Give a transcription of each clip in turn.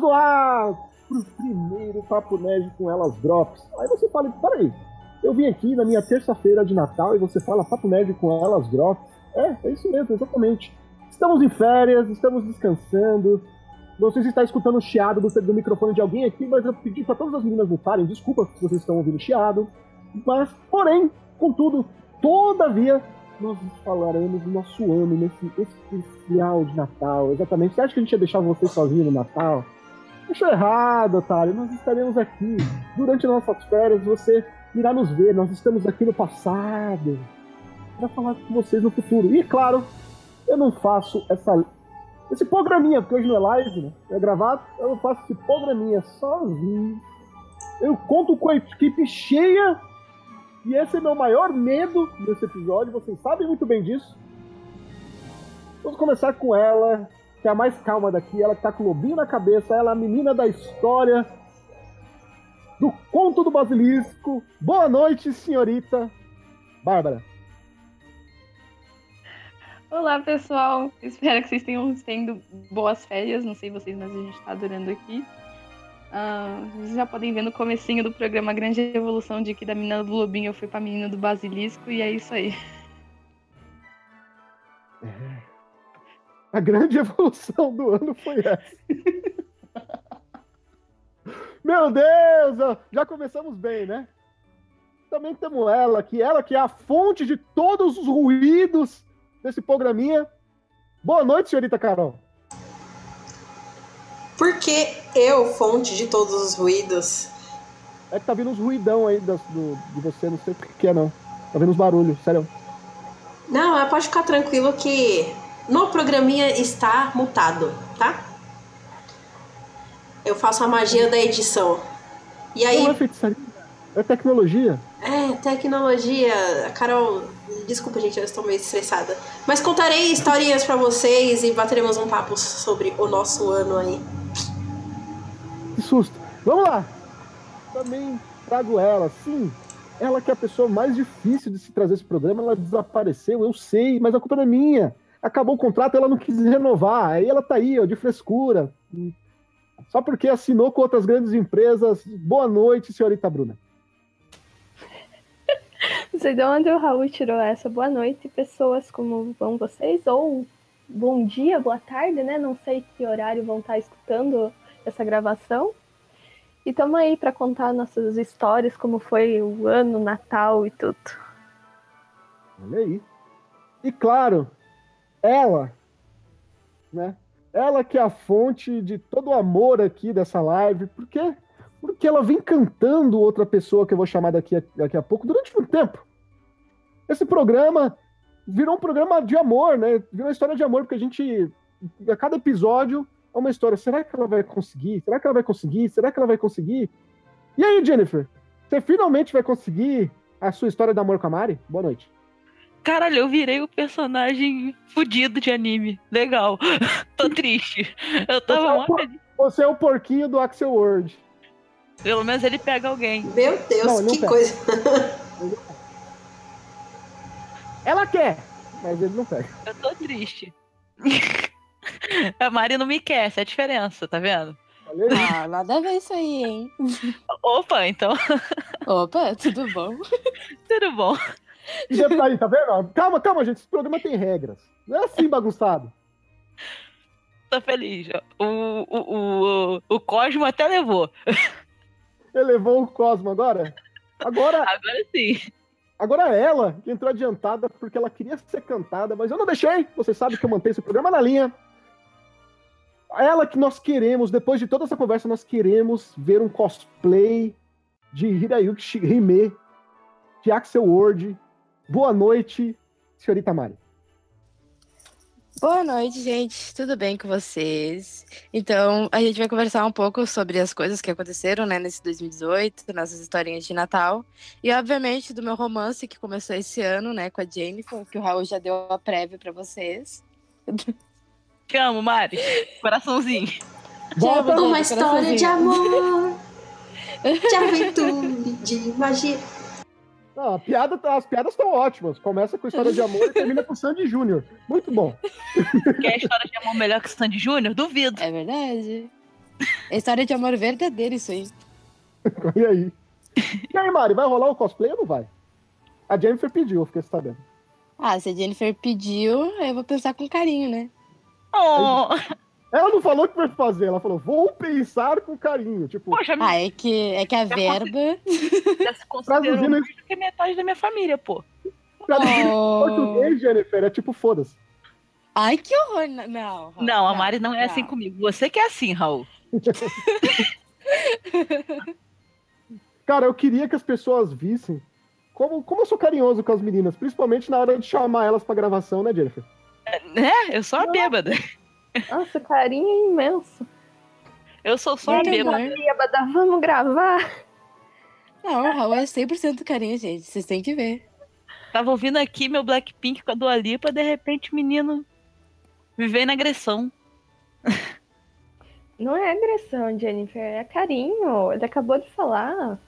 Vamos lá pro primeiro Papo Nerd com elas Drops. Aí você fala, peraí, eu vim aqui na minha terça-feira de Natal e você fala Papo Nerd com elas Drops. É, é isso mesmo, exatamente. Estamos em férias, estamos descansando. Não sei se está escutando o chiado do, do microfone de alguém aqui, mas eu pedi para todas as meninas mutarem. Desculpa se vocês estão ouvindo chiado. Mas, porém, contudo, todavia, nós falaremos do nosso ano nesse especial de Natal. Exatamente. Você acha que a gente ia deixar você sozinho no Natal? Achou errado, otário. Nós estaremos aqui durante nossas férias. Você irá nos ver. Nós estamos aqui no passado para falar com vocês no futuro. E claro, eu não faço essa esse programinha, porque hoje não é live, né? É gravado. Eu não faço esse programinha sozinho. Eu conto com a equipe cheia. E esse é meu maior medo nesse episódio. Vocês sabem muito bem disso. Vamos começar com ela, que é a mais calma daqui. Ela que tá com o lobinho na cabeça. Ela é a menina da história do conto do basilisco. Boa noite, senhorita Bárbara. Olá, pessoal. Espero que vocês tenham tendo boas férias. Não sei vocês, mas a gente está adorando aqui. Uh, vocês já podem ver no comecinho do programa a grande evolução de que da menina do Lobinho eu fui pra menina do Basilisco e é isso aí. É. A grande evolução do ano foi essa. Meu Deus! Já começamos bem, né? Também temos ela, que ela que é a fonte de todos os ruídos desse programinha. Boa noite, senhorita Carol. Por que eu, fonte de todos os ruídos? É que tá vindo uns ruidão aí do, do, de você, não sei por que é, não. Tá vindo uns barulhos, sério. Não, pode ficar tranquilo que no programinha está mutado, tá? Eu faço a magia da edição. E aí. Não é feitiçaria, é tecnologia. É, tecnologia. Carol, desculpa, gente, eu estou meio estressada. Mas contarei historinhas para vocês e bateremos um papo sobre o nosso ano aí. Que susto. Vamos lá. Também trago ela, sim. Ela que é a pessoa mais difícil de se trazer esse programa, ela desapareceu, eu sei, mas a culpa não é minha. Acabou o contrato, ela não quis renovar. Aí ela tá aí, ó, de frescura. Só porque assinou com outras grandes empresas. Boa noite, senhorita Bruna. Não sei de onde o Raul tirou essa. Boa noite, pessoas, como vão vocês? Ou bom dia, boa tarde, né? Não sei que horário vão estar escutando essa gravação. E estamos aí para contar nossas histórias, como foi o ano, Natal e tudo. Olha aí. E claro, ela, né? Ela que é a fonte de todo o amor aqui dessa live, porque porque ela vem cantando outra pessoa que eu vou chamar daqui a, daqui a pouco durante muito tempo. Esse programa virou um programa de amor, né? Virou uma história de amor, porque a gente, a cada episódio, é uma história. Será que ela vai conseguir? Será que ela vai conseguir? Será que ela vai conseguir? E aí, Jennifer? Você finalmente vai conseguir a sua história de amor com a Mari? Boa noite. Caralho, eu virei o personagem fudido de anime. Legal. Tô triste. Eu tava você, é o, você é o porquinho do Axel World. Pelo menos ele pega alguém. Meu Deus, não, que pega. coisa. Ela quer, mas ele não pega. Eu tô triste. A Mari não me quer, essa é a diferença, tá vendo? Ah, nada a ver isso aí, hein? Opa, então. Opa, tudo bom? tudo bom. E detalhe, tá vendo? Calma, calma, gente. Esse programa tem regras. Não é assim bagunçado. Tô feliz. O, o, o, o Cosmo até levou. Elevou o Cosmo agora? Agora. Agora sim. Agora é ela que entrou adiantada porque ela queria ser cantada, mas eu não deixei. Você sabe que eu mantenho esse programa na linha. Ela que nós queremos, depois de toda essa conversa, nós queremos ver um cosplay de Hirayuki Hime, de Axel Ward. Boa noite, senhorita Mari. Boa noite, gente. Tudo bem com vocês? Então, a gente vai conversar um pouco sobre as coisas que aconteceram, né, nesse 2018, nossas historinhas de Natal. E, obviamente, do meu romance que começou esse ano, né, com a Jennifer, que o Raul já deu a prévia para vocês. Te amo, Mari. Coraçãozinho. Bota uma história de amor, de aventura, de magia. Não, piada, tá, as piadas estão ótimas. Começa com história de amor e termina com Sandy Júnior. Muito bom. Quer história de amor melhor que Sandy Júnior? Duvido. É verdade. É história de amor verdadeiro isso aí. Olha aí. E aí, Mari, vai rolar o cosplay ou não vai? A Jennifer pediu, eu fiquei sabendo. Ah, se a Jennifer pediu, eu vou pensar com carinho, né? Oh, Ela não falou o que vai fazer, ela falou, vou pensar com carinho. Tipo, poxa, Ah, é que, é que a verba. já se considerou traduzindo mais do que metade da minha família, pô. traduzir em Oh. português, Jennifer, é tipo, foda-se. Ai, que horror! Não, Não, Não, a Mari não é assim comigo. Você que é assim, Raul. Cara, eu queria que as pessoas vissem como, como eu sou carinhoso com as meninas, principalmente na hora de chamar elas pra gravação, né, Jennifer? Né? Eu sou a bêbada. Nossa, o carinho é imenso. Eu sou só bêbada. amor. Bêbada, vamos gravar. Não, o Raul é 100% carinho, gente. Vocês têm que ver. Tava ouvindo aqui meu Blackpink com a Dua Lipa, de repente o menino na agressão. Não é agressão, Jennifer, é carinho. Ele acabou de falar.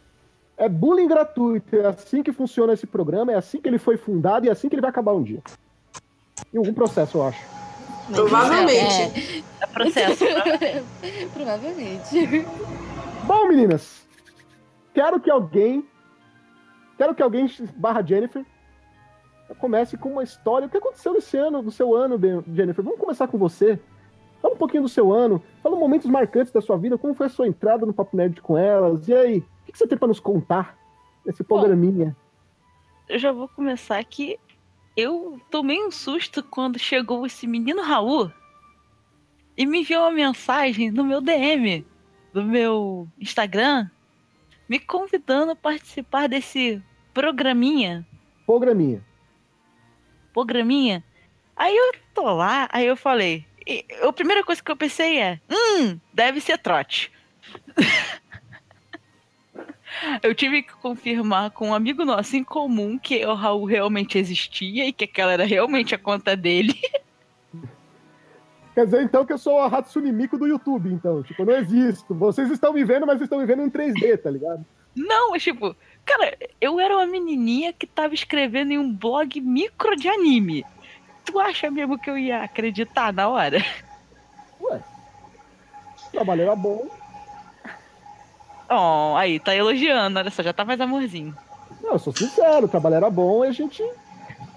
É bullying gratuito, é assim que funciona esse programa, é assim que ele foi fundado e é assim que ele vai acabar um dia. Em algum processo, eu acho. Provavelmente. é, É processo. Provavelmente. Bom, meninas, quero que alguém, quero que alguém barra Jennifer comece com uma história. O que aconteceu nesse ano, do seu ano, Ben- Jennifer? Vamos começar com você. Fala um pouquinho do seu ano, fala momentos marcantes da sua vida, como foi a sua entrada no Papo Nerd com elas, e aí, o que você tem pra nos contar nesse programinha? Eu já vou começar que eu tomei um susto quando chegou esse menino Raul e me enviou uma mensagem no meu DM do meu Instagram me convidando a participar desse programinha. Programinha. programinha. Aí eu tô lá, aí eu falei. e- A primeira coisa que eu pensei é: hum, deve ser trote. eu tive que confirmar com um amigo nosso em comum que o Raul realmente existia e que aquela era realmente a conta dele. Quer dizer, então, que eu sou a Hatsune Miku do YouTube, então. Tipo, não existo. Vocês estão me vendo, mas estão me vendo em 3D, tá ligado? Não, mas tipo, cara, eu era uma menininha que tava escrevendo em um blog micro de anime. Tu acha mesmo que eu ia acreditar na hora? Ué. O trabalho era bom. Oh, aí, tá elogiando, olha só, já tá mais amorzinho. Não, eu sou sincero, o trabalho era bom e a gente.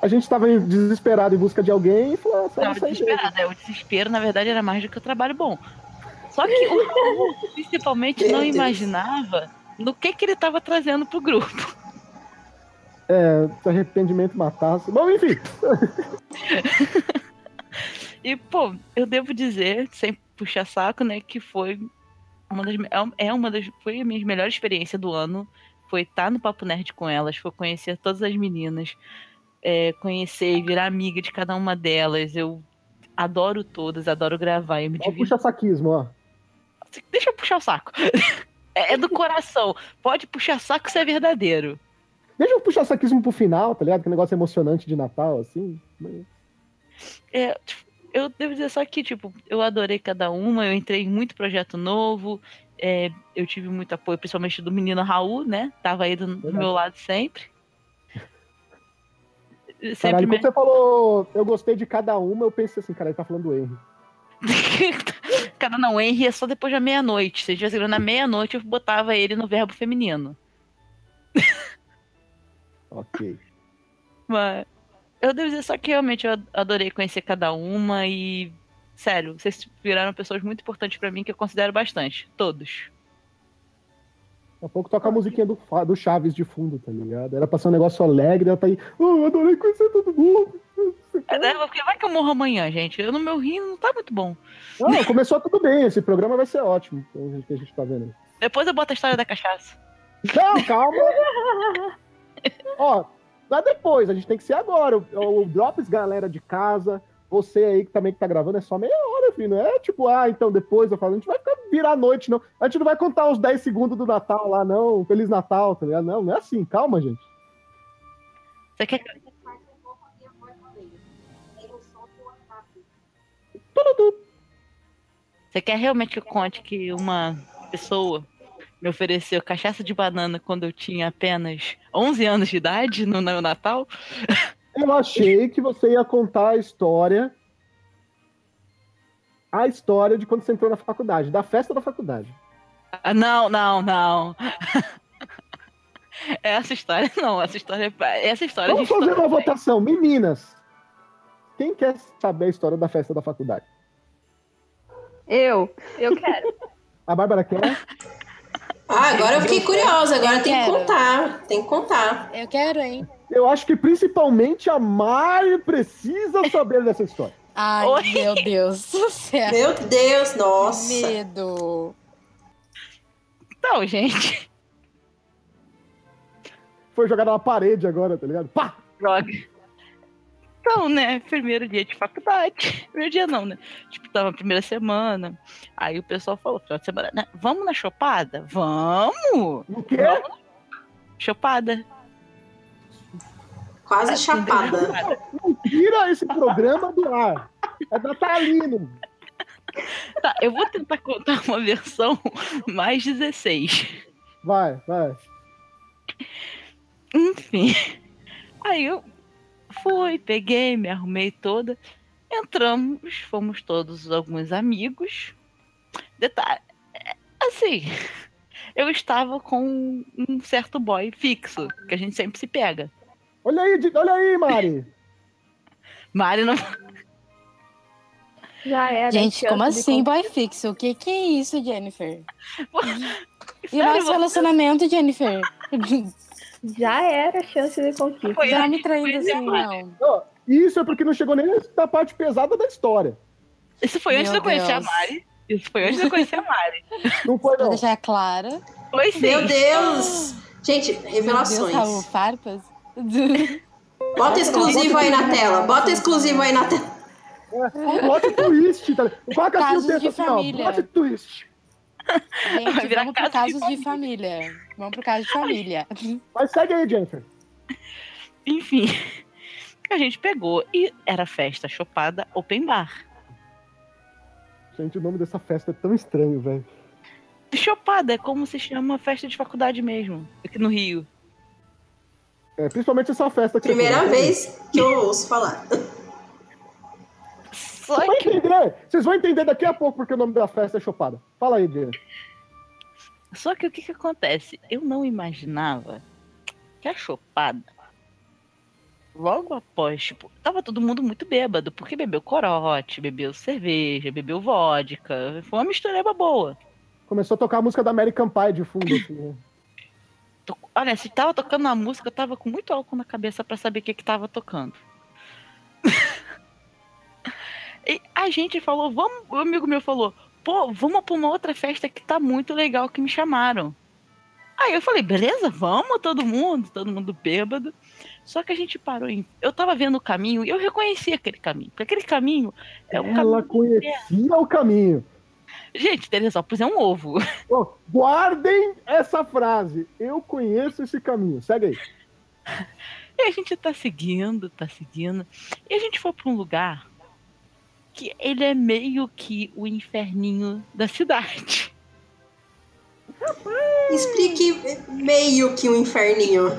A gente tava desesperado em busca de alguém e falou, ah, Não, desesperado. É, o desespero, na verdade, era mais do que o trabalho bom. Só que o Raul, principalmente, não imaginava no que, que ele tava trazendo pro grupo. É, se arrependimento matasse. Bom, enfim. E, pô, eu devo dizer, sem puxar saco, né, que foi uma das, me- é uma das, foi a minha melhor experiência do ano. Foi estar no Papo Nerd com elas, foi conhecer todas as meninas, é, conhecer e virar amiga de cada uma delas. Eu adoro todas, adoro gravar, eu me Ó, puxa saquismo, ó. Deixa eu puxar o saco. É, é do coração. Pode puxar saco se é verdadeiro. Deixa eu puxar saquismo pro final, tá ligado? Que negócio emocionante de Natal, assim. É, tipo, eu devo dizer só que, tipo, eu adorei cada uma, eu entrei em muito projeto novo, é, eu tive muito apoio, principalmente do menino Raul, né? Tava aí do, do meu lado sempre. Sempre Caralho, me... quando você falou, eu gostei de cada uma, eu pensei assim, cara, ele tá falando do Henry. Cara, não, Henry é só depois da meia-noite. Se ele tivesse na meia-noite, eu botava ele no verbo feminino. Ok. Mas eu devo dizer só que realmente eu adorei conhecer cada uma e. Sério, vocês viraram pessoas muito importantes pra mim que eu considero bastante. Todos. Daqui a pouco toca a musiquinha do, do Chaves de fundo, tá ligado? Era pra ser um negócio alegre, ela tá aí. Oh, eu adorei conhecer todo mundo. É, né, Porque vai que eu morro amanhã, gente. Eu no meu rim não tá muito bom. Não, começou tudo bem, esse programa vai ser ótimo. O que a gente tá vendo. Depois eu boto a história da cachaça. Não, calma. Ó, lá depois, a gente tem que ser agora. O, o Drops, galera de casa, você aí que também que tá gravando, é só meia hora, filho. Não é tipo, ah, então depois eu falo, a gente vai ficar virar a noite, não. A gente não vai contar os 10 segundos do Natal lá, não. Feliz Natal, tá ligado? Não, não é assim, calma, gente. Você quer. Você quer realmente que eu conte que uma pessoa me ofereceu cachaça de banana quando eu tinha apenas 11 anos de idade no Natal? Eu achei que você ia contar a história a história de quando você entrou na faculdade, da festa da faculdade. Ah, não, não, não. Essa história não, essa história essa história Vamos a gente fazer tá- uma votação. Meninas, quem quer saber a história da festa da faculdade? Eu, eu quero. A Bárbara quer? Ah, agora eu fiquei curiosa, agora Eu tem que quero. contar. Tem que contar. Eu quero, hein? Eu acho que principalmente a Mari precisa saber dessa história. Ai, Oi? meu Deus do céu. Meu Deus, nossa. Medo. Então, gente, Foi jogada na parede agora, tá ligado? Pá! droga. Então, né, primeiro dia de faculdade. Primeiro dia não, né? Tipo, tava a primeira semana. Aí o pessoal falou, final de semana, né? Vamos na chopada? Vamos! O quê? Vamos. Chopada. Quase chapada. Não tira esse programa do ar. É natalino. Tá, eu vou tentar contar uma versão mais 16. Vai, vai. Enfim. Aí eu fui, peguei, me arrumei toda. Entramos, fomos todos alguns amigos. Detalhe, é, assim, eu estava com um certo boy fixo, que a gente sempre se pega. Olha aí, olha aí, Mari. Mari não. Já era. Gente, como assim, boy fixo? O que que é isso, Jennifer? E Sério, nosso você- relacionamento, Jennifer? Já era chance de conquista. Foi antes me traindo assim, não. Ó, Isso é porque não chegou nem na parte pesada da história. Isso foi antes Meu de eu conhecer a. Mari. Isso foi antes de eu conhecer a Mari. Não foi, Pra não. deixar clara. Foi sim. Meu Deus. Gente, Meu Deus, revelações. farpas. Bota exclusivo aí na tela. Bota exclusivo aí na tela. É, plot twist. Tá? Coloca assim o texto assim, ó. família. Plot twist. Gente, vamos pro caso de casos de família. Vamos pro caso de família. Mas segue aí, Jennifer. Enfim, a gente pegou e era festa chopada open bar. Gente, o nome dessa festa é tão estranho, velho. Chopada é como se chama festa de faculdade mesmo, aqui no Rio. É, principalmente essa festa que Primeira vez que eu ouço falar. Só Vocês vão que, entender. Vocês vão entender daqui a pouco porque o nome da festa é chopada. Fala aí, Jennifer. só que o que, que acontece? Eu não imaginava que a chopada, logo após, tipo, tava todo mundo muito bêbado, porque bebeu corote, bebeu cerveja, bebeu vodka, foi uma mistureba boa. Começou a tocar a música da American Pie de fundo. Assim, né? Olha, se tava tocando a música, eu tava com muito álcool na cabeça pra saber o que que tava tocando. E a gente falou, vamos, o amigo meu falou, pô, vamos pra uma outra festa que tá muito legal que me chamaram. Aí eu falei, beleza, vamos todo mundo, todo mundo bêbado. Só que a gente parou em. Eu tava vendo o caminho e eu reconheci aquele caminho. Porque aquele caminho é o Ela caminho. conhecia o caminho. Gente, Teresópolis é um ovo. Guardem essa frase. Eu conheço esse caminho. Segue aí. E a gente tá seguindo, tá seguindo. E a gente foi pra um lugar que ele é meio que o inferninho da cidade. Explique meio que um inferninho.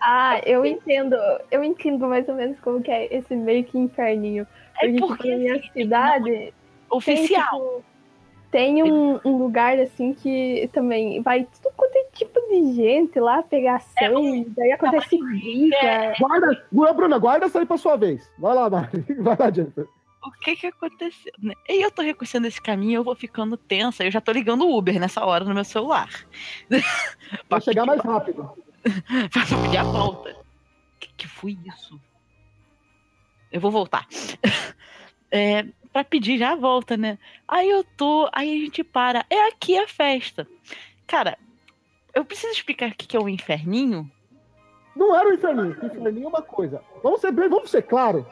Ah, eu entendo. Eu entendo mais ou menos como que é esse meio que inferninho. É Porque, tipo, porque na minha cidade oficial. Tem, tipo, tem um, um lugar assim que também vai tudo quanto é tipo de gente lá pegar sangue, daí acontece briga. Guarda, Gua- Bruna, guarda essa aí pra sua vez. Vai lá, Mari. Vai lá, Jennifer. O que que aconteceu? né? E eu tô reconhecendo esse caminho, eu vou ficando tensa. Eu já tô ligando o Uber nessa hora no meu celular. Vai chegar mais rápido. pra pedir a volta. Que que foi isso? Eu vou voltar. É, pra pedir já a volta, né? Aí eu tô, aí a gente para. É aqui a festa. Cara, eu preciso explicar o que que é o inferninho? Não era o inferninho. O inferninho é uma coisa. Vamos ser, bem- vamos ser claro.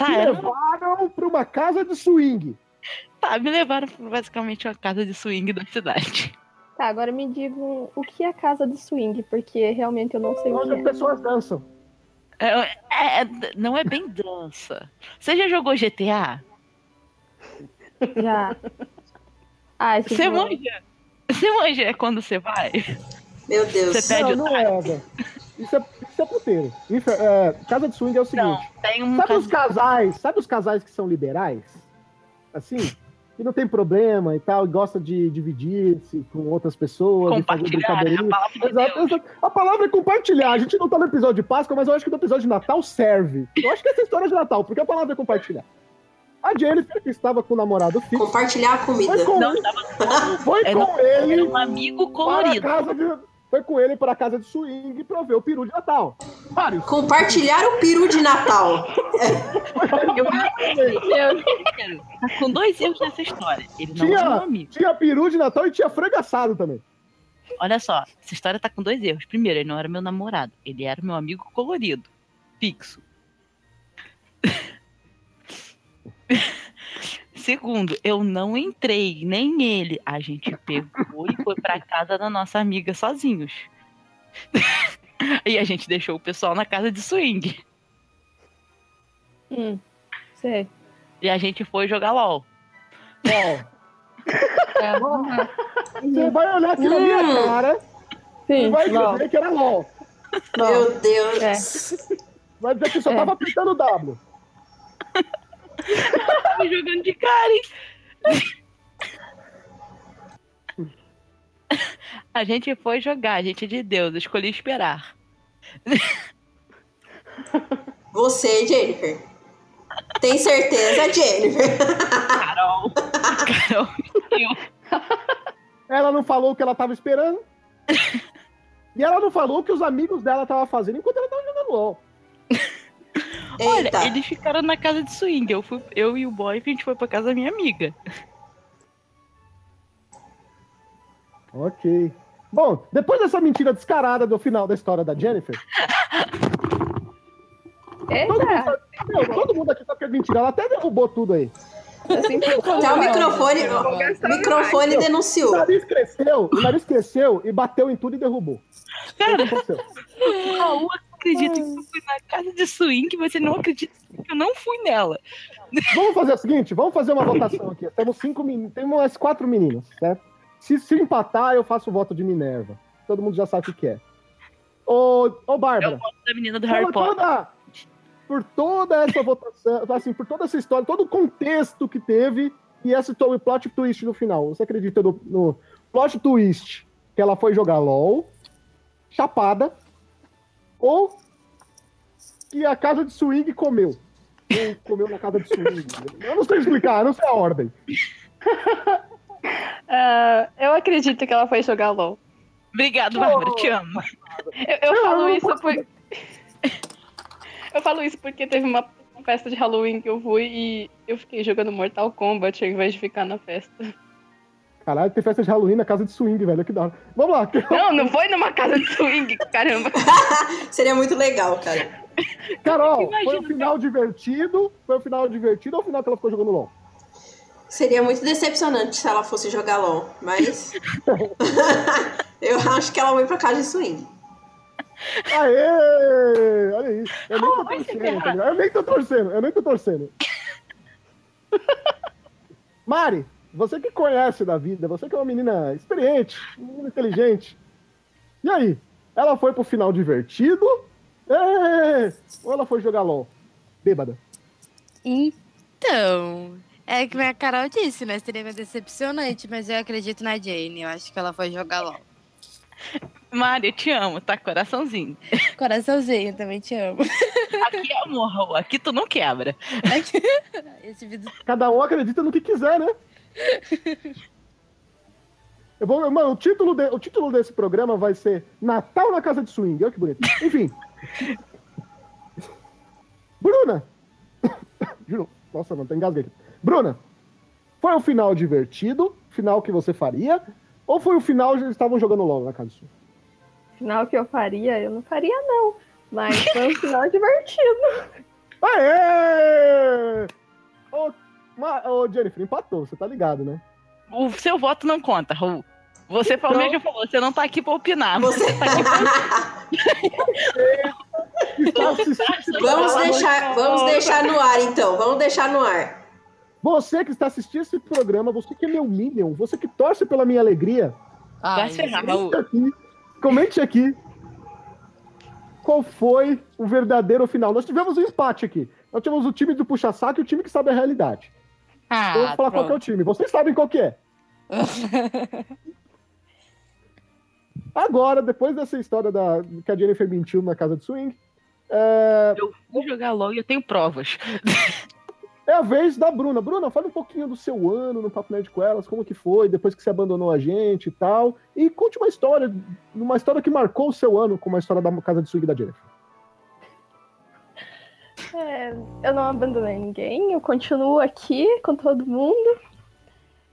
Tá, Me levaram pra uma casa de swing. tá, me levaram pra basicamente uma casa de swing da cidade. Tá, agora me digam o que é casa de swing, porque realmente eu não sei o Onde que as é. pessoas dançam. É, é- é- não é bem dança. Você já jogou GTA? Já. Ah, tipo, Você manja? Você manja é quando você vai? Meu Deus. Você pede não, o não é. Isso é, isso é puteiro. Infer- é, casa de swing é o seguinte. Não, tem um Sabe os casais? Sabe os casais que são liberais? Assim? que não tem problema e tal, e gosta de dividir-se com outras pessoas, fazer Compartilhar, né? A brincadeirinha. palavra de. A palavra é compartilhar. A gente não tá no episódio de Páscoa, mas eu acho que no episódio de Natal serve. Eu acho que essa história é de Natal, porque a palavra é compartilhar. A Jennifer, que estava com o namorado fixo, Compartilhar a comida. foi com, Não, tava foi Era- com ele era um amigo para a colorido. casa de. Foi com ele para a casa de swing pra ver o peru de Natal. Vários. Compartilhar o peru de Natal. Eu Meu tá com dois erros nessa história. Ele não Tinha- é amigo. Tinha peru de Natal e tinha frango assado também. Olha só, essa história tá com dois erros. Primeiro, ele não era meu namorado. Ele era meu amigo colorido. Fixo. Segundo, eu não entrei, nem ele. A gente pegou e foi pra casa da nossa amiga sozinhos. e a gente deixou o pessoal na casa de swing. Hum, sei. E a gente foi jogar LOL. Ó, você vai olhar aqui na minha Hum. cara e Sim, vai não, dizer que era LOL. Meu Deus. É. Vai dizer que só É. tava apertando o W. Tava jogando de Karen. A gente foi jogar, a gente é de Deus, eu escolhi esperar. Você, Jennifer. Tem certeza, Jennifer? Carol. Carol. Eu. Ela não falou o que ela tava esperando. e ela não falou o que os amigos dela estavam fazendo enquanto ela tava jogando LOL. Olha, Eita. eles ficaram na casa de swing. Eu, fui, eu e o boy, a gente foi pra casa da minha amiga. Ok. Bom, depois dessa mentira descarada do final da história da Jennifer, todo mundo, Eita, sabe, meu, todo mundo aqui sabe que é mentira. Ela até derrubou tudo aí. Até o microfone, o microfone O denunciou. nariz cresceu, o nariz cresceu e bateu em tudo e derrubou. Cara, O que aconteceu? o Raul acredita que eu fui na casa de swing, você não acredita que eu não fui nela. Vamos fazer o seguinte, vamos fazer uma votação aqui. Temos cinco meninos, temos quatro meninas, certo? Se, se empatar, eu faço o voto de Minerva. Todo mundo já sabe o que é. Ô, ô Eu Bárbara, gosto da menina do Harry Potter. toda, por toda essa votação, assim, por toda essa história, todo o contexto que teve e esse to- plot twist no final. Você acredita no, no plot twist que ela foi jogar LOL, chapada, ou que a casa de swing comeu? Ou comeu na casa de swing. Eu não sei explicar, não sei a ordem. Ah, eu acredito que ela foi jogar LOL. Obrigado, Bárbara, te amo. Eu, eu Não, falo não isso posso- por... Eu falo isso porque teve uma festa de Halloween que eu fui e eu fiquei jogando Mortal Kombat ao invés de ficar na festa. Caralho, tem festa de Halloween na casa de swing, velho. Que da hora. Vamos lá. Não, não foi numa casa de swing, caramba. Seria muito legal, cara. Carol, foi um final divertido? Foi um final divertido ou o final que ela ficou jogando LOL? Seria muito decepcionante se ela fosse jogar LOL, mas. eu acho que ela foi pra casa de swing. Aê! Olha isso. Eu nem tô torcendo, tá? Eu nem tô torcendo, eu nem tô torcendo. Mari, você que conhece da vida, você que é uma menina experiente, menina inteligente. E aí? Ela foi pro final divertido? Ê! Ou ela foi jogar LOL? Bêbada. Então, é que a Carol disse, né? Seria meio decepcionante, mas eu acredito na Jane. Eu acho que ela foi jogar LOL. Mari, eu te amo, tá? Coraçãozinho. Coraçãozinho, também te amo. Aqui é amor. Aqui tu não quebra. Esse vídeo Cada um acredita no que quiser, né? Eu vou, mano, o título, de- o título desse programa vai ser Natal na Casa de Swing. Olha que bonito. Enfim. Bruna! Juro. Nossa, mano, tá engasguei. aqui. Bruna, foi um final divertido? Final que você faria? Ou foi o final que eles estavam jogando LOL na casa de swing? Final que eu faria, eu não faria não. Mas foi um final divertido. Aê! Ô, Ma- ô, Jennifer, empatou, você tá ligado, né? O seu voto não conta, Raul. Você Então- falou mesmo falou, você não tá aqui pra opinar. Você- tá aqui pra Está assistindo- vamos deixar, vamos deixar no ar, então. Vamos deixar no ar. Você que está assistindo esse programa, você que é meu Minion, você que torce pela minha alegria, Vai Ai, se ferrar, Raul. comente aqui, comente aqui qual foi o verdadeiro final. Nós tivemos um empate aqui. Nós tivemos o time do puxa-saco e o time que sabe a realidade. Ah, eu vou falar qual que é o time. Vocês sabem qual que é. Agora, depois dessa história da, que a Jennifer mentiu na casa de swing, é, Eu fui jogar LOL e eu tenho provas. é a vez da Bruna. Bruna, fala um pouquinho do seu ano no Papo Nerd com elas, como que foi, depois que você abandonou a gente e tal. E conte uma história, uma história que marcou o seu ano, como a história da casa de swing da Jennifer. É, eu não abandonei ninguém, eu continuo aqui com todo mundo.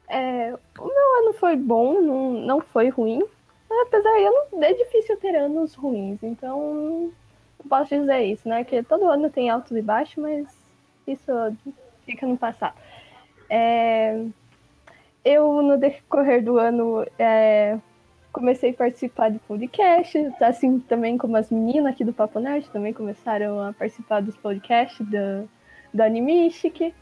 É, o meu ano foi bom, não, não foi ruim. Apesar de eu não, é difícil ter anos ruins, então posso dizer isso, né? Que todo ano tem altos e baixos, mas isso fica no passado. É, eu, no decorrer do ano, é, comecei a participar de podcast, assim também como as meninas aqui do Papo Nerd também começaram a participar dos podcasts da, da Animistic.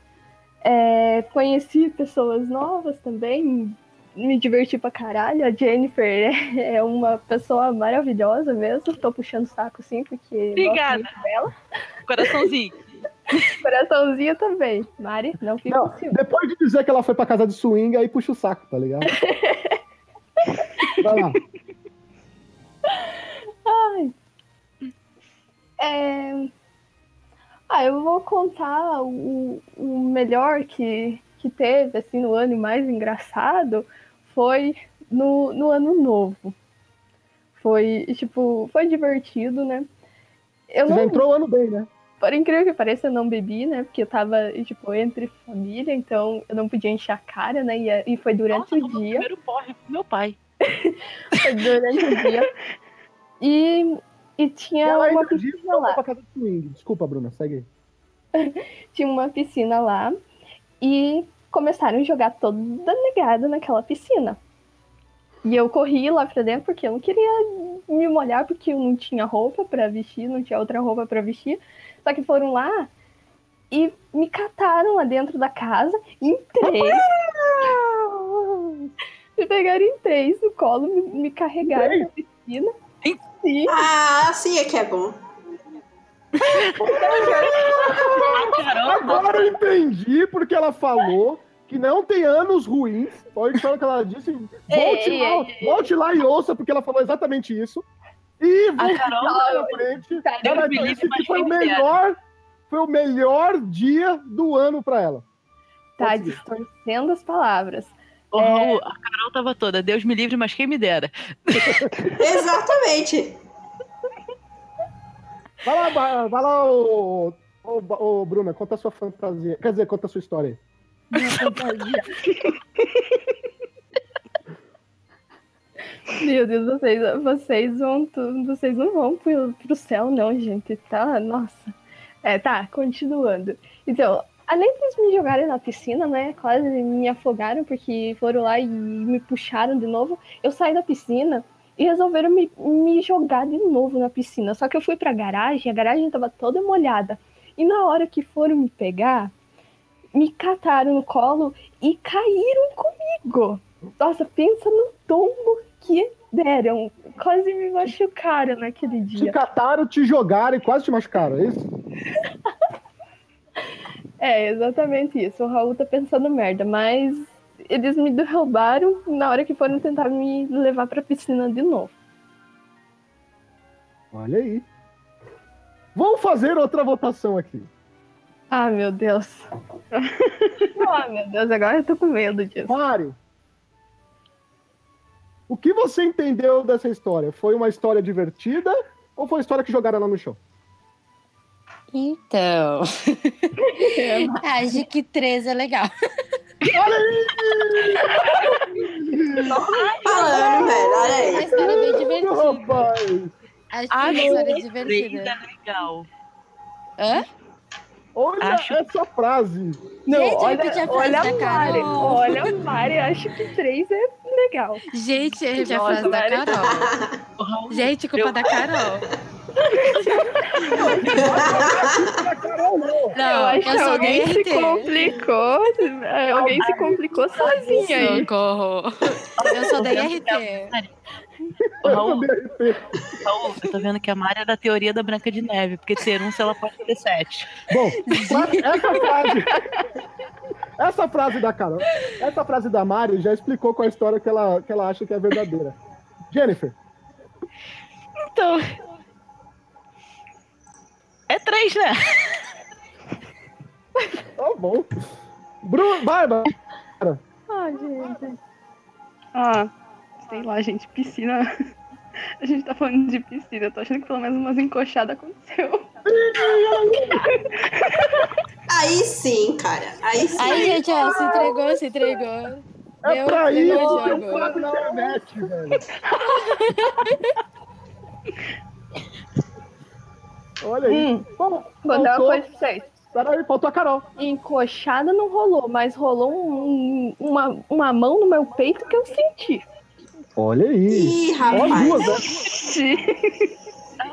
É, conheci pessoas novas também, me diverti pra caralho. A Jennifer é uma pessoa maravilhosa mesmo. Tô puxando saco sim, porque gosto Obrigada. muito dela. Coraçãozinho. Coraçãozinho também. Mari, não fica Não, depois de dizer que ela foi pra casa de swing, aí puxa o saco, tá ligado? Vai lá. É... Ah, eu vou contar o, o melhor que, que teve, assim, no ano e mais engraçado foi no, no ano novo. Foi, tipo, foi divertido, né? Eu Você não, entrou o ano bem, né? por incrível que pareça, eu não bebi, né? Porque eu tava, tipo, entre família, então eu não podia encher a cara, né? E, e foi durante Nossa, o dia. primeiro porre meu pai. Durante o dia. E, e tinha uma piscina lá. casa de swing. Desculpa, Bruna, segue aí. tinha uma piscina lá e começaram a jogar toda negada naquela piscina. E eu corri lá pra dentro porque eu não queria me molhar porque eu não tinha roupa pra vestir, não tinha outra roupa pra vestir. Só que foram lá e me cataram lá dentro da casa em três. Me pegaram em três no colo, me, me carregaram na piscina. Em- Sim. Ah, sim, é que é bom. Agora eu entendi porque ela falou que não tem anos ruins. Foi a história que ela disse. Volte, Ei, lá, volte lá e ouça, porque ela falou exatamente isso. E Carol lá na frente, Tá, ela disse que mas foi o melhor, foi o melhor dia do ano pra ela. Tá distorcendo as palavras. Ô, Raul, a Carol tava toda. Deus me livre, mas quem me dera. Exatamente. Vai lá, vai, lá, ô, ô, ô, Bruna, conta a sua fantasia. Quer dizer, conta a sua história aí. Minha fantasia. Meu Deus, vocês, vocês vão. Vocês não vão pro, pro céu, não, gente. Tá? Nossa. É, tá, continuando. Então, além de me jogarem na piscina, né? Quase me afogaram porque foram lá e me puxaram de novo. Eu saí da piscina e resolveram me, me jogar de novo na piscina. Só que eu fui pra garagem, a garagem tava toda molhada. E na hora que foram me pegar, me cataram no colo e caíram comigo. Nossa, pensa no tombo que deram. Quase me machucaram naquele Te dia. cataram, te jogaram e quase te machucaram, é isso? É, exatamente isso. O Raul tá pensando merda, mas eles me derrubaram na hora que foram tentar me levar pra piscina de novo. Olha aí. Vamos fazer outra votação aqui. Ah, meu Deus. ah, meu Deus, agora eu tô com medo disso. Mário, o que você entendeu dessa história? Foi uma história divertida ou foi uma história que jogaram ela no chão? Então, acho que três é legal. Falando, velho, olha Uma aí. história bem divertida. Acho que é uma história que três divertida. é legal. Hã? Olha Acho- essa frase! Não, Gente, eu olha, a frase olha da a Mari. Carol. Olha a Mari, acho que três é legal. Gente, eu repeti a Nossa, frase da Mari. Carol. Gente, culpa Eu- da Carol. Não! Eu acho que eu alguém se complicou. é, Alguém se complicou sozinho aí. Socorro. Eu só dei RT. Ô, Eu Raul. Raul, eu tô vendo que a Mari é da teoria da Branca de Neve, porque ter um se ela pode ter sete. Bom, essa frase. Essa frase da Carol, essa frase da Mari já explicou qual a história que ela, que ela acha que é verdadeira. Jennifer, Então. É três, né? tá bom. Bruno, Bárbara, Ah, gente. Ah, sei lá, gente, piscina. A gente tá falando de piscina, eu tô achando que pelo menos umas encoxadas aconteceu. Aí sim, cara. Aí sim. Aí, gente, ó, se entregou, se entregou. é Deu- pra isso que eu na internet, velho. Olha aí. Hum, Bom, vou dar uma coisa pra vocês. peraí, faltou a Carol. Encoxada não rolou, mas rolou um- uma, uma mão no meu peito que eu senti. Olha aí. Ih, rapaz. duas, né?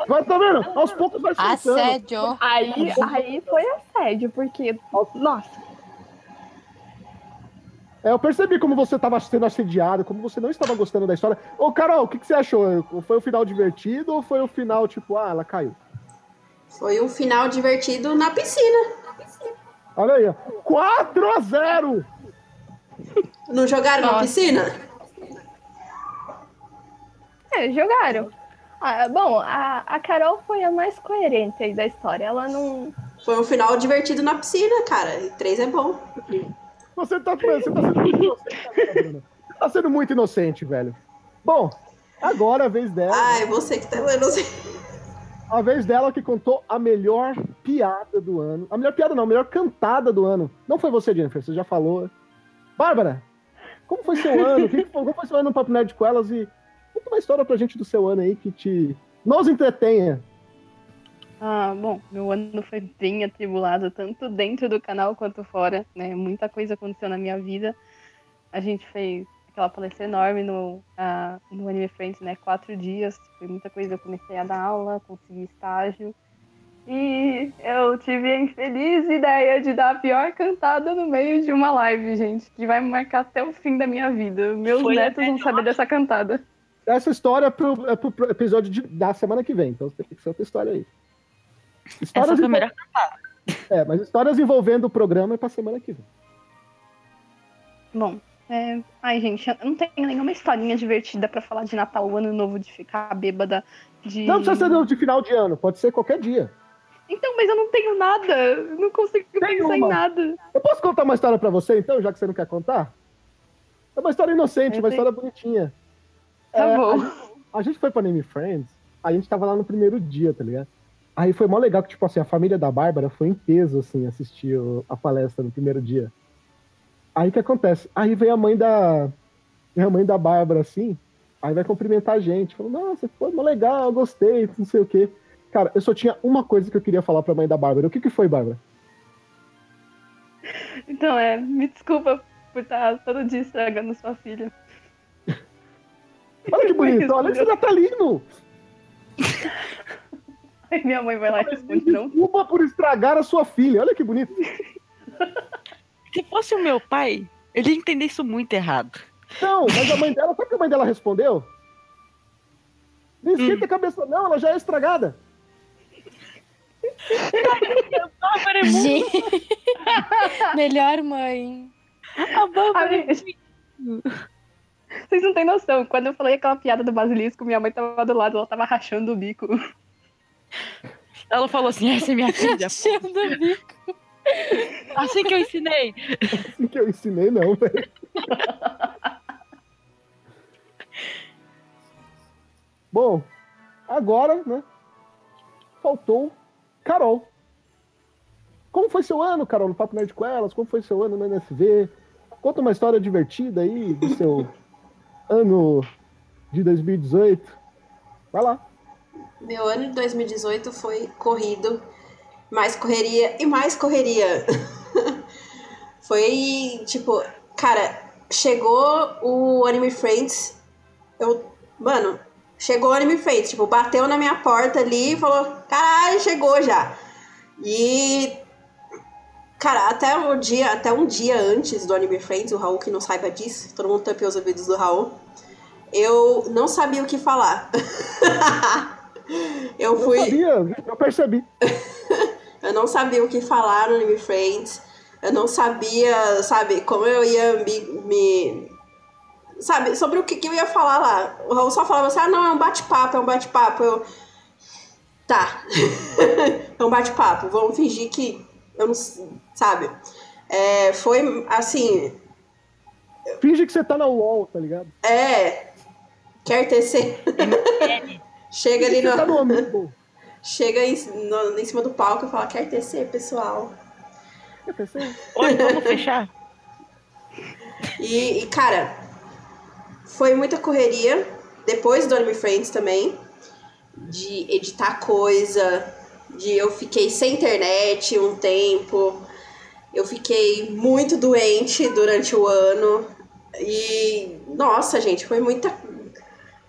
Vai, tá vendo? Aos poucos vai soltando. Assédio. Aí, aí foi assédio, porque. Nossa, É, eu percebi como você estava sendo assediado, como você não estava gostando da história. Ô, Carol, o que, que você achou? Foi o final divertido ou foi o final, tipo, ah, ela caiu? Foi um final divertido na piscina. Olha aí, ó. 4 a 0 Não jogaram na Nossa. piscina? é, jogaram. Ah, bom, a, a Carol foi a mais coerente aí da história. Ela não. Foi um final divertido na piscina, cara. E três é bom. Você tá, você tá sendo muito inocente? Você tá sendo muito inocente, velho. Bom, agora a vez dela. Ai, você que tá. Sei. A vez dela que contou a melhor piada do ano. A melhor piada não, a melhor cantada do ano. Não foi você, Jennifer, você já falou. Bárbara, como foi seu ano? Como foi seu ano no Papo Nerd com elas? E conta uma história pra gente do seu ano aí que te nos entretenha. Ah, bom, meu ano foi bem atribulado, tanto dentro do canal quanto fora, né? Muita coisa aconteceu na minha vida. A gente fez aquela palestra enorme no, ah, no Anime Friends, né? Quatro dias, foi muita coisa. Eu comecei a dar aula, consegui estágio. E eu tive a infeliz ideia de dar a pior cantada no meio de uma live, gente, que vai me marcar até o fim da minha vida. Meus Foi netos vão saber dessa cantada. Essa história é pro, é pro episódio de- da semana que vem, então tem que ser outra história aí. Essa Histórias foi a melhor. É, mas histórias envolvendo o programa é pra semana que vem. Bom, é... ai, gente, eu não tenho nenhuma historinha divertida pra falar de Natal, Ano Novo, de ficar bêbada, de. Não precisa ser de final de ano, pode ser qualquer dia. Então, mas eu não tenho nada. Eu não consigo Tem pensar em uma. nada. Eu posso contar uma história pra você, então, já que você não quer contar? É uma história inocente, Eu uma sei. história bonitinha. Tá É, bom. A gente, a gente foi pra Name Friends, a gente tava lá no primeiro dia, tá ligado? Aí foi mó legal que, tipo assim, a família da Bárbara foi em peso, assim, assistir a palestra no primeiro dia. Aí o que acontece? Aí vem a mãe da. A mãe da Bárbara, assim, aí vai cumprimentar a gente. Falou, nossa, foi legal, gostei, não sei o quê. Cara, eu só tinha uma coisa que eu queria falar pra mãe da Bárbara. O que que foi, Bárbara? Então, é, me desculpa por estar todo dia estragando sua filha. Olha que bonito, olha esse natalino! Aí minha mãe vai lá e responde, não. Desculpa por estragar a sua filha. Olha que bonito. Se fosse o meu pai, ele ia entender isso muito errado. Não, mas a mãe dela, sabe o que a mãe dela respondeu? Não esquenta a cabeça, não, ela já é estragada. É. Gente. Melhor mãe. A Bárbara é Vocês não têm noção. Quando eu falei aquela piada do basilisco, minha mãe tava do lado, ela tava rachando o bico. Ela falou assim: essa é minha filha. Cheiro do bico. Assim que eu ensinei. Assim que eu ensinei, não, velho. Bom, agora, né? Faltou Carol. Como foi seu ano, Carol, no Papo Nerd com elas? Como foi seu ano no NSV? Conta uma história divertida aí do seu ano de 2018. Vai lá. Meu ano de 2018 foi corrido, mais correria e mais correria. foi tipo, cara, chegou o Anime Friends, eu, mano, chegou o Anime Friends, tipo, bateu na minha porta ali e falou, caralho, chegou já. E Cara, até o dia, até um dia antes do Anime Friends, o Raul que não saiba disso, todo mundo tampou os ouvidos do Raul. Eu não sabia o que falar. eu fui. Eu sabia, eu percebi. eu não sabia o que falar no Anime Friends. Eu não sabia, sabe, como eu ia me. me sabe, sobre o que, que eu ia falar lá. O Raul só falava assim: ah, não, é um bate-papo, é um bate-papo. Eu. Tá. é um bate-papo. Vamos fingir que. Eu não. Sabe? É, foi assim. Finge que você tá na UOL, tá ligado? É. Quer tecer. Chega ali Você tá no no. amigo. Chega em, no- em cima do palco e fala: Quer tecer, pessoal. Oi, vamos fechar? E, e, cara, foi muita correria. Depois do Anime Friends também. De editar coisa. De eu fiquei sem internet um tempo. Eu fiquei muito doente durante o ano. E, nossa, gente, foi muita.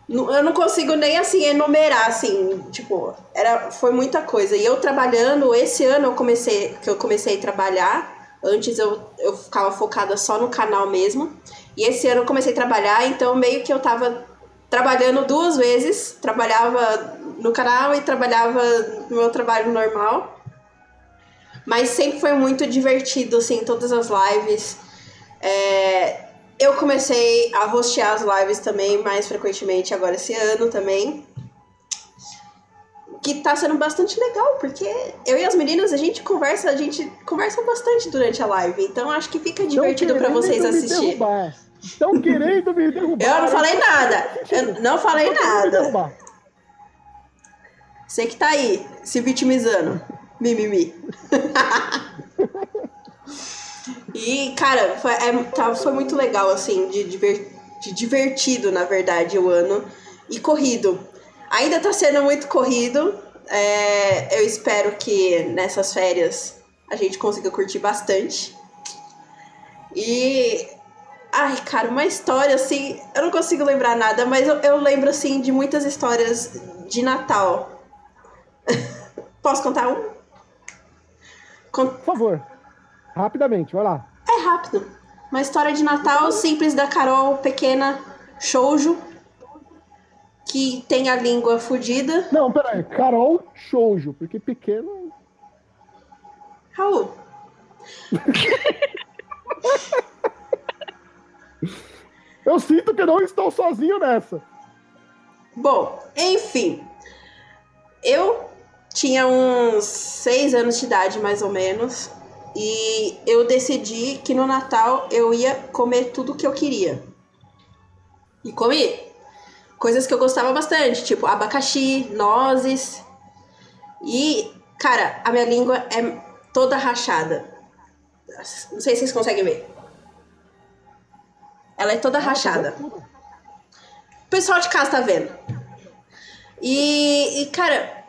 Eu não consigo nem assim enumerar, assim, tipo, era, foi muita coisa. E eu trabalhando, esse ano eu comecei, que eu comecei a trabalhar. Antes eu, eu ficava focada só no canal mesmo. E esse ano eu comecei a trabalhar, então meio que eu tava trabalhando duas vezes. Trabalhava no canal e trabalhava no meu trabalho normal. Mas sempre foi muito divertido, assim, todas as lives. É, eu comecei a hostear as lives também mais frequentemente agora esse ano também. Que tá sendo bastante legal, porque eu e as meninas, a gente conversa, a gente conversa bastante durante a live. Então acho que fica divertido pra Tão vocês assistir. Estão querendo me derrubar. Eu não falei nada. Eu não falei me nada. Você que tá aí, se vitimizando. Mimimi. e, cara, foi, é, tá- foi muito legal, assim, de, diver- de divertido, na verdade, o ano. E corrido. Ainda tá sendo muito corrido. É, eu espero que nessas férias a gente consiga curtir bastante. E. Ai, cara, uma história assim. Eu não consigo lembrar nada, mas eu, eu lembro, assim, de muitas histórias de Natal. Posso contar um? Con- Por favor. Rapidamente, vai lá. É rápido. Uma história de Natal simples da Carol, pequena, shoujo, que tem a língua fodida. Não, peraí. Carol Shoujo, porque pequeno. Raul, Eu sinto que não estou sozinho nessa. Bom, enfim. Eu tinha uns seis anos de idade, mais ou menos. E eu decidi que no Natal eu ia comer tudo que eu queria. E comi. Coisas que eu gostava bastante, tipo abacaxi, nozes. E, cara, a minha língua é toda rachada. Não sei se vocês conseguem ver. Ela é toda rachada. O pessoal de casa tá vendo. E, e, cara,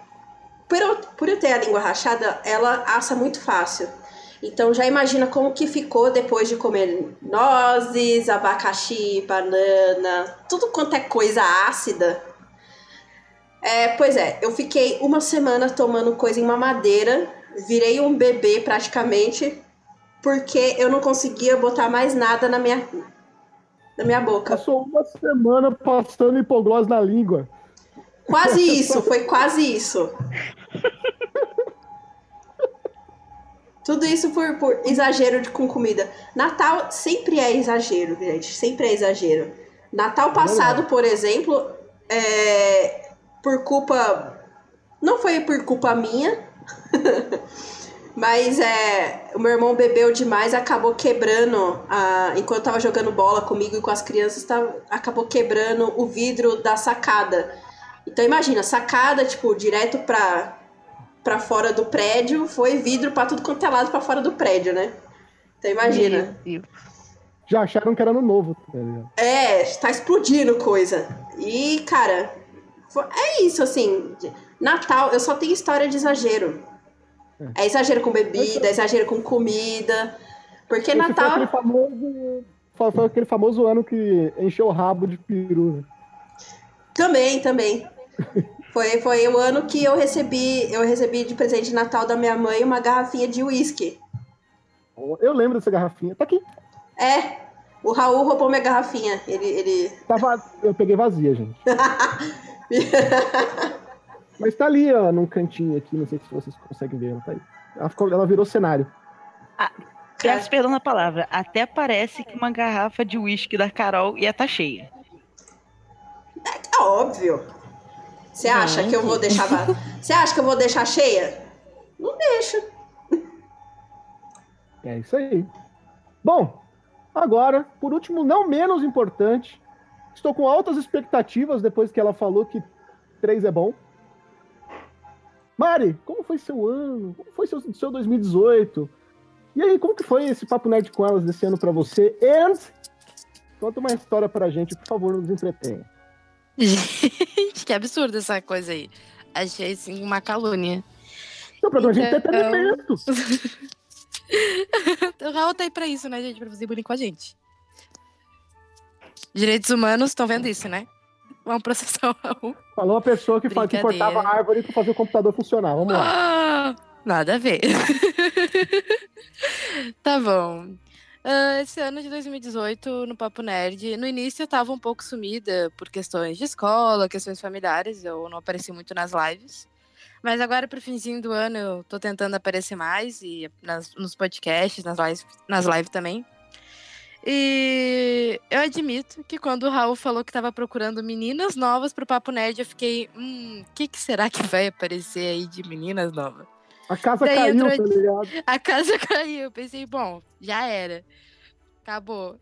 por eu, por eu ter a língua rachada, ela assa muito fácil. Então já imagina como que ficou depois de comer nozes, abacaxi, banana, tudo quanto é coisa ácida. É, pois é, eu fiquei uma semana tomando coisa em mamadeira, virei um bebê praticamente, porque eu não conseguia botar mais nada na minha, na minha boca. Passou uma semana passando hipoglós na língua. Quase isso, foi quase isso. Tudo isso por, por exagero de, com comida. Natal sempre é exagero, gente. Sempre é exagero. Natal passado, por exemplo, é, por culpa. Não foi por culpa minha. Mas é, o meu irmão bebeu demais, acabou quebrando, a, enquanto tava jogando bola comigo e com as crianças, tava, acabou quebrando o vidro da sacada. Então imagina, sacada, tipo, direto pra, pra fora do prédio, foi vidro pra tudo quanto é lado pra fora do prédio, né? Então imagina. Já acharam que era no novo, tá ligado? É, tá explodindo coisa. E, cara, é isso, assim. Natal, eu só tenho história de exagero. É exagero com bebida, é exagero com comida. Porque Esse foi aquele Natal. famoso. Foi, foi aquele famoso ano que encheu o rabo de peru. né? Também, também. Foi, foi o ano que eu recebi, eu recebi de presente de Natal da minha mãe uma garrafinha de uísque. Eu lembro dessa garrafinha. Tá aqui. É, o Raul roubou minha garrafinha. Ele. ele... Tava, eu peguei vazia, gente. Mas tá ali, ó, num cantinho aqui. Não sei se vocês conseguem ver. Ela tá aí. Ela, ficou, ela virou cenário. Peço perdão na palavra. Até parece que uma garrafa de uísque da Carol ia estar cheia. É óbvio. Você acha que eu vou deixar. va- Você acha que eu vou deixar cheia? Não deixo. É isso aí. Bom, agora, por último, não menos importante, estou com altas expectativas depois que ela falou que 3 é bom. Mari, como foi seu ano? Como foi seu, seu 2018? E aí, como que foi esse Papo Nerd com elas desse ano pra você? And conta uma história pra gente, por favor, nos entretenha. Gente, que absurdo essa coisa aí. Achei, assim, uma calúnia. Não, programa de Então- entretenimento. O Raul tá aí pra isso, né, gente? Pra fazer bullying com a gente. Direitos humanos, estão vendo isso, né? Vamos processar o Raul. Falou a pessoa que, fa- que cortava a árvore pra fazer o computador funcionar. Vamos lá. Ah, nada a ver. tá bom. Ah, esse ano de 2018, no Papo Nerd, no início eu tava um pouco sumida por questões de escola, questões familiares, eu não apareci muito nas lives. Mas agora, pro finzinho do ano, eu tô tentando aparecer mais e nas- nos podcasts, nas lives, nas lives também. E eu admito que quando o Raul falou que tava procurando meninas novas pro Papo Nerd, eu fiquei, hum, o que, que será que vai aparecer aí de meninas novas? A casa Daí caiu, tá ligado? A casa caiu. Eu pensei, bom, já era. Acabou.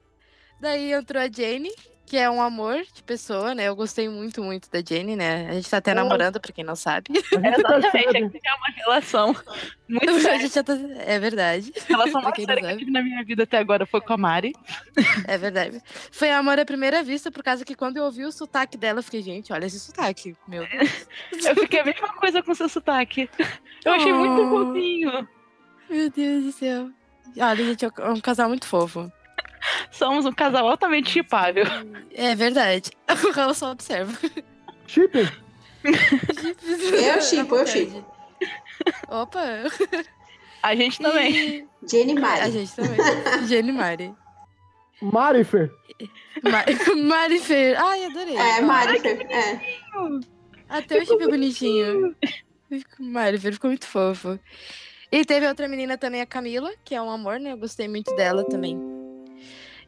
Daí entrou a Jane, que é um amor de pessoa, né? Eu gostei muito, muito da Jane, né? A gente tá até É. namorando, pra quem não sabe. Gente Exatamente, percebe. aqui é uma relação muito A gente já tá... É verdade. A relação mais séria que eu tive na minha vida até agora foi com a Mari. É verdade. Foi amor à primeira vista, por causa que quando eu ouvi o sotaque dela, eu fiquei, gente, olha esse sotaque. Meu Deus. Eu fiquei a mesma coisa com seu sotaque. Eu achei muito Oh. fofinho. Meu Deus do céu. Olha, gente, é um casal muito fofo. Somos um casal altamente chipável. É verdade. O Raul só observa. Shipping. Eu chipo, eu chipo. Opa! A gente também. E- Jenny A Mari. gente também. Jenny Mari. Marifer. Ma Mari Fer. Ai, adorei. É, Ó, Mari. É. Até eu achei bonitinho. Ficou- Mari Fer ficou muito fofo. E teve outra menina também, a Camila, que é um amor, né? Eu gostei muito dela também.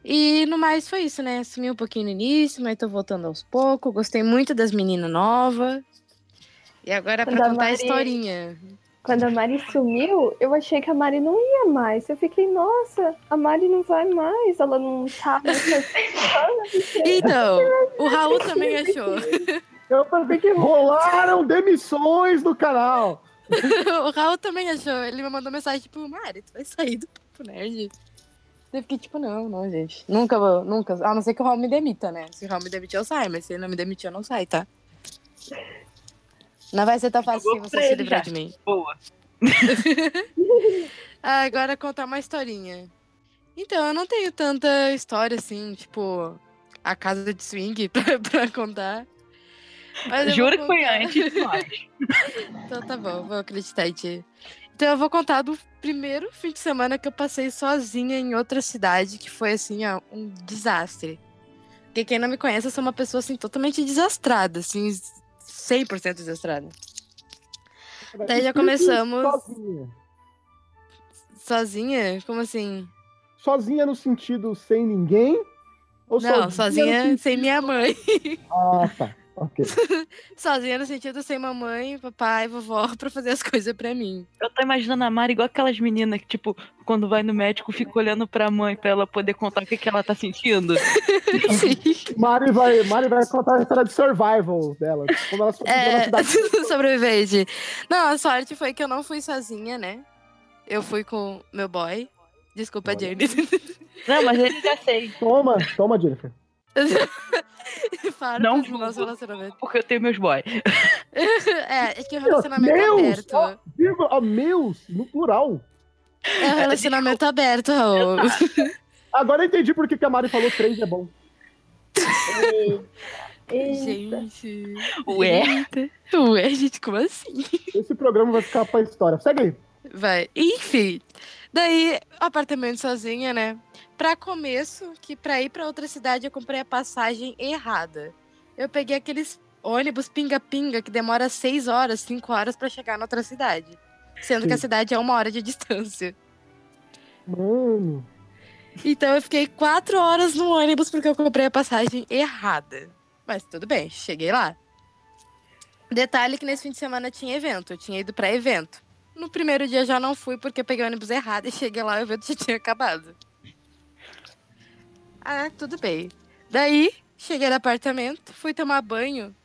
E no mais foi isso, né? Sumi um pouquinho no início, mas tô voltando aos poucos. Gostei muito das meninas novas. E agora é pra contar a Mari- historinha. Quando a Mari sumiu, eu achei que a Mari não ia mais. Eu fiquei, nossa, a Mari não vai mais. Ela não tá mais. Então, o Raul também achou. Eu falei que rolaram demissões do canal. o Raul também achou. Ele me mandou mensagem, tipo, Mari, tu vai sair do Papo Nerd. Eu fiquei, tipo, não, não, gente. Nunca vou, nunca. A não ser que o Raul me demita, né? Se o Raul me demitir, eu saio. Mas se ele não me demitir, eu não saio, tá? Não vai ser tão fácil assim você se livrar já. de mim. Boa. Ah, agora contar uma historinha. Então, eu não tenho tanta história assim, tipo, a casa de swing pra, pra contar. Mas vou que foi antes nós. Então tá bom, vou acreditar em ti. Então eu vou contar do primeiro fim de semana que eu passei sozinha em outra cidade, que foi assim, ó, um desastre. Porque quem não me conhece, eu sou uma pessoa assim totalmente desastrada, assim, 100% desastrada. Daí já começamos Sozinha. sozinha? Como assim? Sozinha no sentido sem ninguém? Ou Não, sozinha sentido- sem minha mãe. Ah, tá. Ok. Sozinha no sentido sem mamãe, papai, vovó pra fazer as coisas pra mim. Eu tô imaginando a Mari igual aquelas meninas que, tipo, quando vai no médico, fica olhando pra mãe pra ela poder contar o que, que ela tá sentindo. Mari vai, Mari vai contar a história de survival dela. Como ela É, cidade. sobrevivente. Não, a sorte foi que eu não fui sozinha, né? Eu fui com meu boy. Desculpa, Olha. Jane. Não, mas ele já sei. Toma, toma, Jennifer. Para Não com o nosso julgo. relacionamento. Porque eu tenho meus boys. É, é que o relacionamento é Meus! aberto. Ó, vírgula, meus, no plural. É um relacionamento aberto, Raul. Agora eu entendi por que que a Mari falou três é bom. Eita. Gente. Ué? Eita. Ué, gente, como assim? Esse programa vai ficar pra história. Segue aí. Vai. Enfim. Daí, apartamento sozinha, né? Pra começo, que pra ir pra outra cidade eu comprei a passagem errada. Eu peguei aqueles ônibus pinga-pinga que demora seis horas, cinco horas pra chegar na outra cidade. Sendo Sim. que a cidade é uma hora de distância. Mano. Então eu fiquei quatro horas no ônibus porque eu comprei a passagem errada. Mas tudo bem, cheguei lá. Detalhe que nesse fim de semana tinha evento, eu tinha ido pra evento. No primeiro dia já não fui porque peguei o ônibus errado e cheguei lá e o evento já tinha acabado. Ah, tudo bem. Daí, cheguei no apartamento, fui tomar banho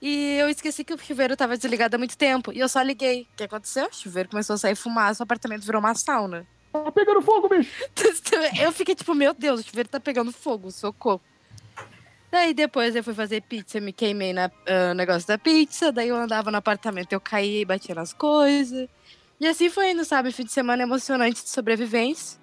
e eu esqueci que o chuveiro tava desligado há muito tempo e eu só liguei. O que aconteceu? O chuveiro começou a sair fumaça, o apartamento virou uma sauna. Tá pegando fogo, bicho. Eu fiquei tipo, meu Deus, o chuveiro tá pegando fogo, socorro. Daí depois eu fui fazer pizza, me queimei no negócio da pizza, daí eu andava no apartamento, eu caí, batia nas coisas. E assim foi indo, sabe? Fim de semana emocionante de sobrevivência.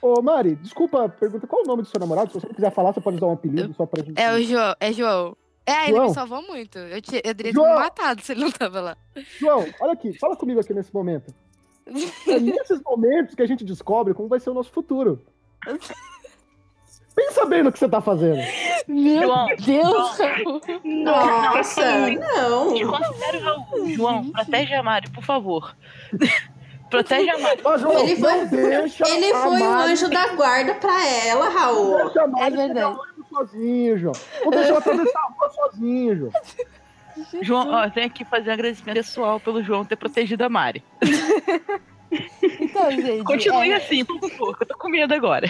Ô, Mari, desculpa, pergunta qual o nome do seu namorado? Se você quiser falar, você pode usar um apelido só pra gente. É o João, é João. É, ele João? me salvou muito. Eu, te, eu teria João! me matado se ele não tava lá. João, olha aqui, fala comigo aqui nesse momento. É nesses momentos que a gente descobre como vai ser o nosso futuro. Pensa bem no que você tá fazendo. Meu João, Deus! Nossa, não. Raul. João, protege a Mari, por favor. protege a Mari. Mas, João, Ele foi- Ele a foi o Mari- anjo da guarda pra ela, Raul. Deixa a Mari É verdade. sozinho, João. Não deixa ela atravessar a rua sozinho, João. João, ó, eu tenho que fazer um agradecimento pessoal pelo João ter protegido a Mari. Então, gente. Continue é, assim, por favor, eu tô com medo agora.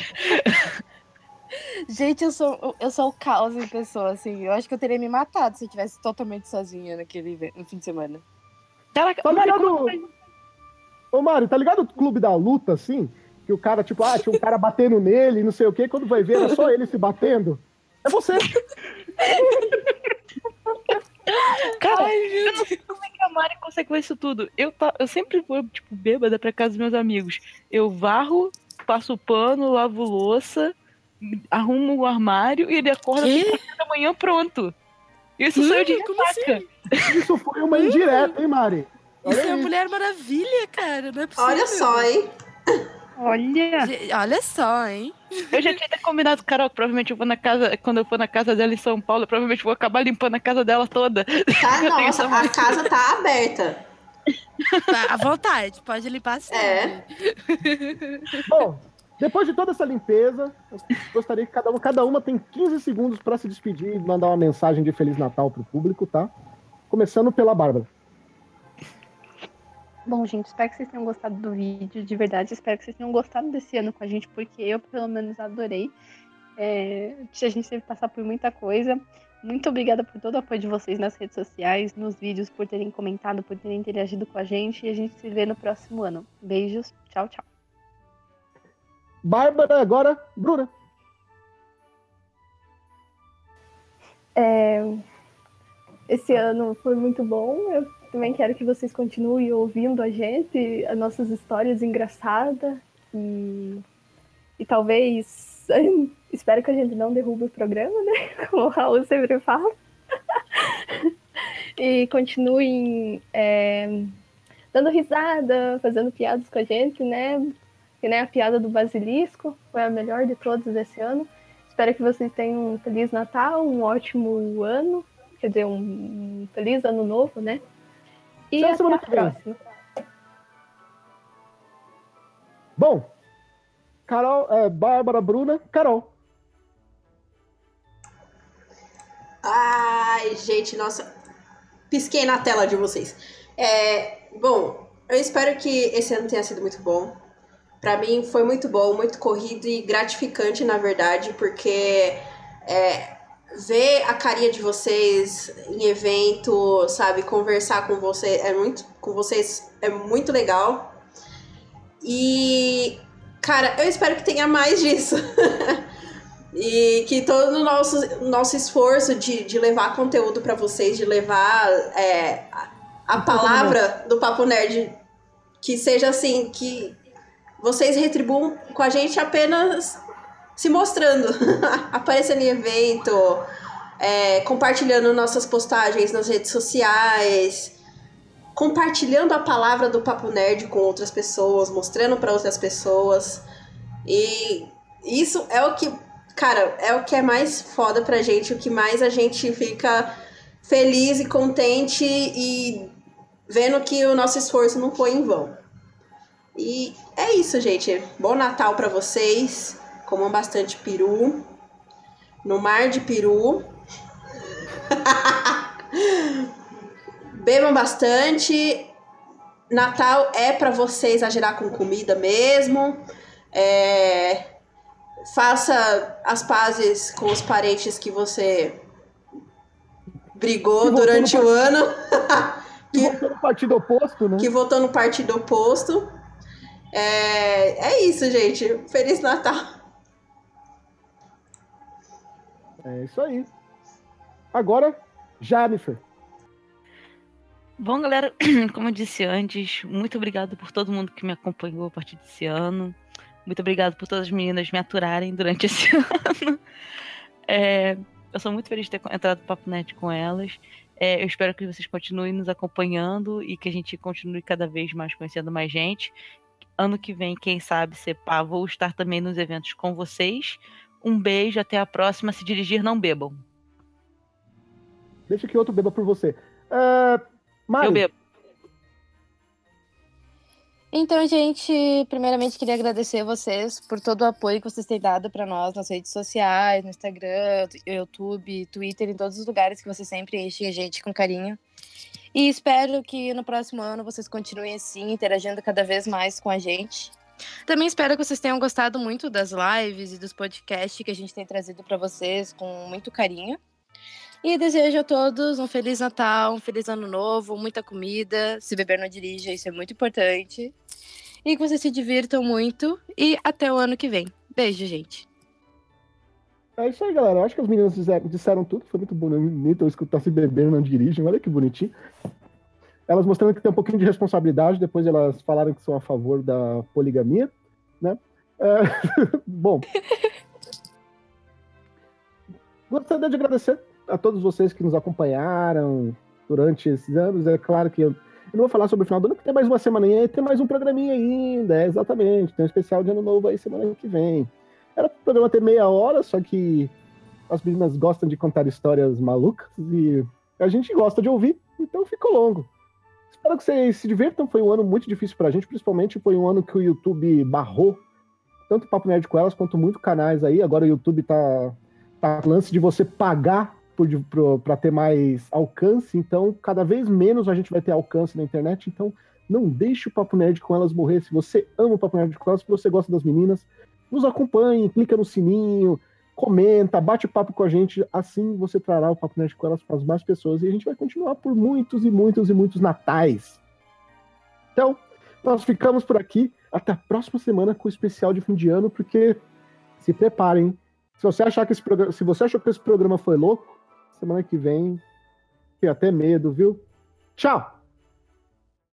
Gente, eu sou, eu sou o caos em pessoa, assim. Eu acho que eu teria me matado se eu tivesse totalmente sozinha naquele no fim de semana. Caraca, Tá ligado? como- Ô, Mário, tá ligado o clube da luta, assim? Que o cara, tipo, ah, tinha um cara batendo nele não sei o quê, quando vai ver, era só ele se batendo. É você. Cara, eu não sei como é que a Mari consegue ver isso tudo. Eu, tá, eu sempre vou, tipo, bêbada pra casa dos meus amigos. Eu varro, passo pano, lavo louça, arrumo o armário e ele acorda às quatro da manhã pronto. Isso de Hum, como ressaca. Isso foi uma indireta, hein, Mari? Olha Isso é a aí. Mulher Maravilha, cara. Não é possível. Olha só, hein? Olha, Olha só, hein? Eu já tinha até combinado, Carol, que provavelmente eu vou na casa, quando eu for na casa dela em São Paulo, eu provavelmente vou acabar limpando a casa dela toda. Tá, nossa, essa a casa tá aberta. Tá, À vontade, pode limpar sempre. É. Bom, depois de toda essa limpeza, eu gostaria que cada uma, cada uma tem 15 segundos pra se despedir e mandar uma mensagem de Feliz Natal pro público, tá? Começando pela Bárbara. Bom, gente, espero que vocês tenham gostado do vídeo, de verdade. Espero que vocês tenham gostado desse ano com a gente, porque eu, pelo menos, adorei. É, a gente teve que passar por muita coisa. Muito obrigada por todo o apoio de vocês nas redes sociais, nos vídeos, por terem comentado, por terem interagido com a gente. E a gente se vê no próximo ano. Beijos, tchau, tchau. Bárbara, agora, Bruna. É, esse ano foi muito bom. Eu também quero que vocês continuem ouvindo a gente, as nossas histórias engraçadas. E, e talvez. Espero que a gente não derrube o programa, né? Como o Raul sempre fala. e continuem é, dando risada, fazendo piadas com a gente, né? Que nem a piada do basilisco, foi a melhor de todas desse ano. Espero que vocês tenham um Feliz Natal, um ótimo ano, quer dizer, um, feliz ano novo, né? E Até até semana a que vem. próxima. Bom, Carol, é, Bárbara, Bruna, Carol. Ai, gente, nossa. Pisquei na tela de vocês. É, bom, eu espero que esse ano tenha sido muito bom. Pra mim foi muito bom, muito corrido e gratificante, na verdade, porque é, ver a carinha de vocês em evento, sabe, conversar com você é muito, com vocês é muito legal. E cara, eu espero que tenha mais disso. E que todo o nosso, nosso esforço de, de levar conteúdo pra vocês, de levar é, a, a palavra do Papo Nerd, que seja assim, que vocês retribuam com a gente apenas se mostrando, aparecendo em evento, é, compartilhando nossas postagens nas redes sociais. compartilhando a palavra do Papo Nerd com outras pessoas, mostrando para outras pessoas. E isso é o que, cara, é o que é mais foda pra gente, o que mais a gente fica feliz e contente e vendo que o nosso esforço não foi em vão. E é isso, gente. Bom Natal para vocês. Comam bastante peru. No mar de peru. Bebam bastante. Natal é para você exagerar com comida mesmo. É... Faça as pazes com os parentes que você brigou durante o ano. que, que votou no partido oposto, né? Que votou no partido oposto. É, é isso, gente. Feliz Natal. É isso aí. Agora, Jennifer. Bom, galera, como eu disse antes, muito obrigado por todo mundo que me acompanhou a partir desse ano. Muito obrigado por todas as meninas me aturarem durante esse ano. É, eu sou muito feliz de ter entrado no Papo Net com elas. É, eu espero que vocês continuem nos acompanhando e que a gente continue cada vez mais conhecendo mais gente. Ano que vem, quem sabe, Sepá, vou estar também nos eventos com vocês. Um beijo, até a próxima. Se dirigir, não bebam. Deixa que outro beba por você. Uh, Mari. Eu bebo. Então, gente, primeiramente queria agradecer vocês por todo o apoio que vocês têm dado para nós nas redes sociais, no Instagram, YouTube, Twitter, em todos os lugares que vocês sempre enchem a gente com carinho. E espero que no próximo ano vocês continuem assim, interagindo cada vez mais com a gente. Também espero que vocês tenham gostado muito das lives e dos podcasts que a gente tem trazido para vocês com muito carinho. E desejo a todos um Feliz Natal, um Feliz Ano Novo, muita comida. Se beber, não dirija, isso é muito importante. E que vocês se divirtam muito. E até o ano que vem. Beijo, gente. É isso aí, galera. Eu acho que as meninas disseram, disseram tudo. Foi muito bonito eu escutar se beber, não dirigem. Olha que bonitinho. Elas mostrando que tem um pouquinho de responsabilidade. Depois elas falaram que são a favor da poligamia, né? É... Bom. Gostaria de agradecer a todos vocês que nos acompanharam durante esses anos. É claro que eu, eu não vou falar sobre o final do ano, porque tem mais uma semana e tem mais um programinha ainda, é, exatamente. Tem um especial de ano novo aí semana que vem. Era o programa ter meia hora, só que as meninas gostam de contar histórias malucas e a gente gosta de ouvir, então ficou longo. Espero que vocês se divirtam. Foi um ano muito difícil pra gente, principalmente foi um ano que o YouTube barrou tanto o Papo Nerd com elas quanto muitos canais aí. Agora o YouTube tá, tá lance de você pagar para ter mais alcance, então cada vez menos a gente vai ter alcance na internet, então não deixe o Papo Nerd com elas morrer. Se você ama o Papo Nerd com elas, se você gosta das meninas, nos acompanhe, clica no sininho, comenta, bate papo com a gente, assim você trará o Papo Nerd com elas para as mais pessoas e a gente vai continuar por muitos e muitos e muitos natais. Então, nós ficamos por aqui. Até a próxima semana com o especial de fim de ano, porque se preparem. Se você achar que esse programa, se você achou que esse programa foi louco, semana que vem. Tenho até medo, viu? Tchau!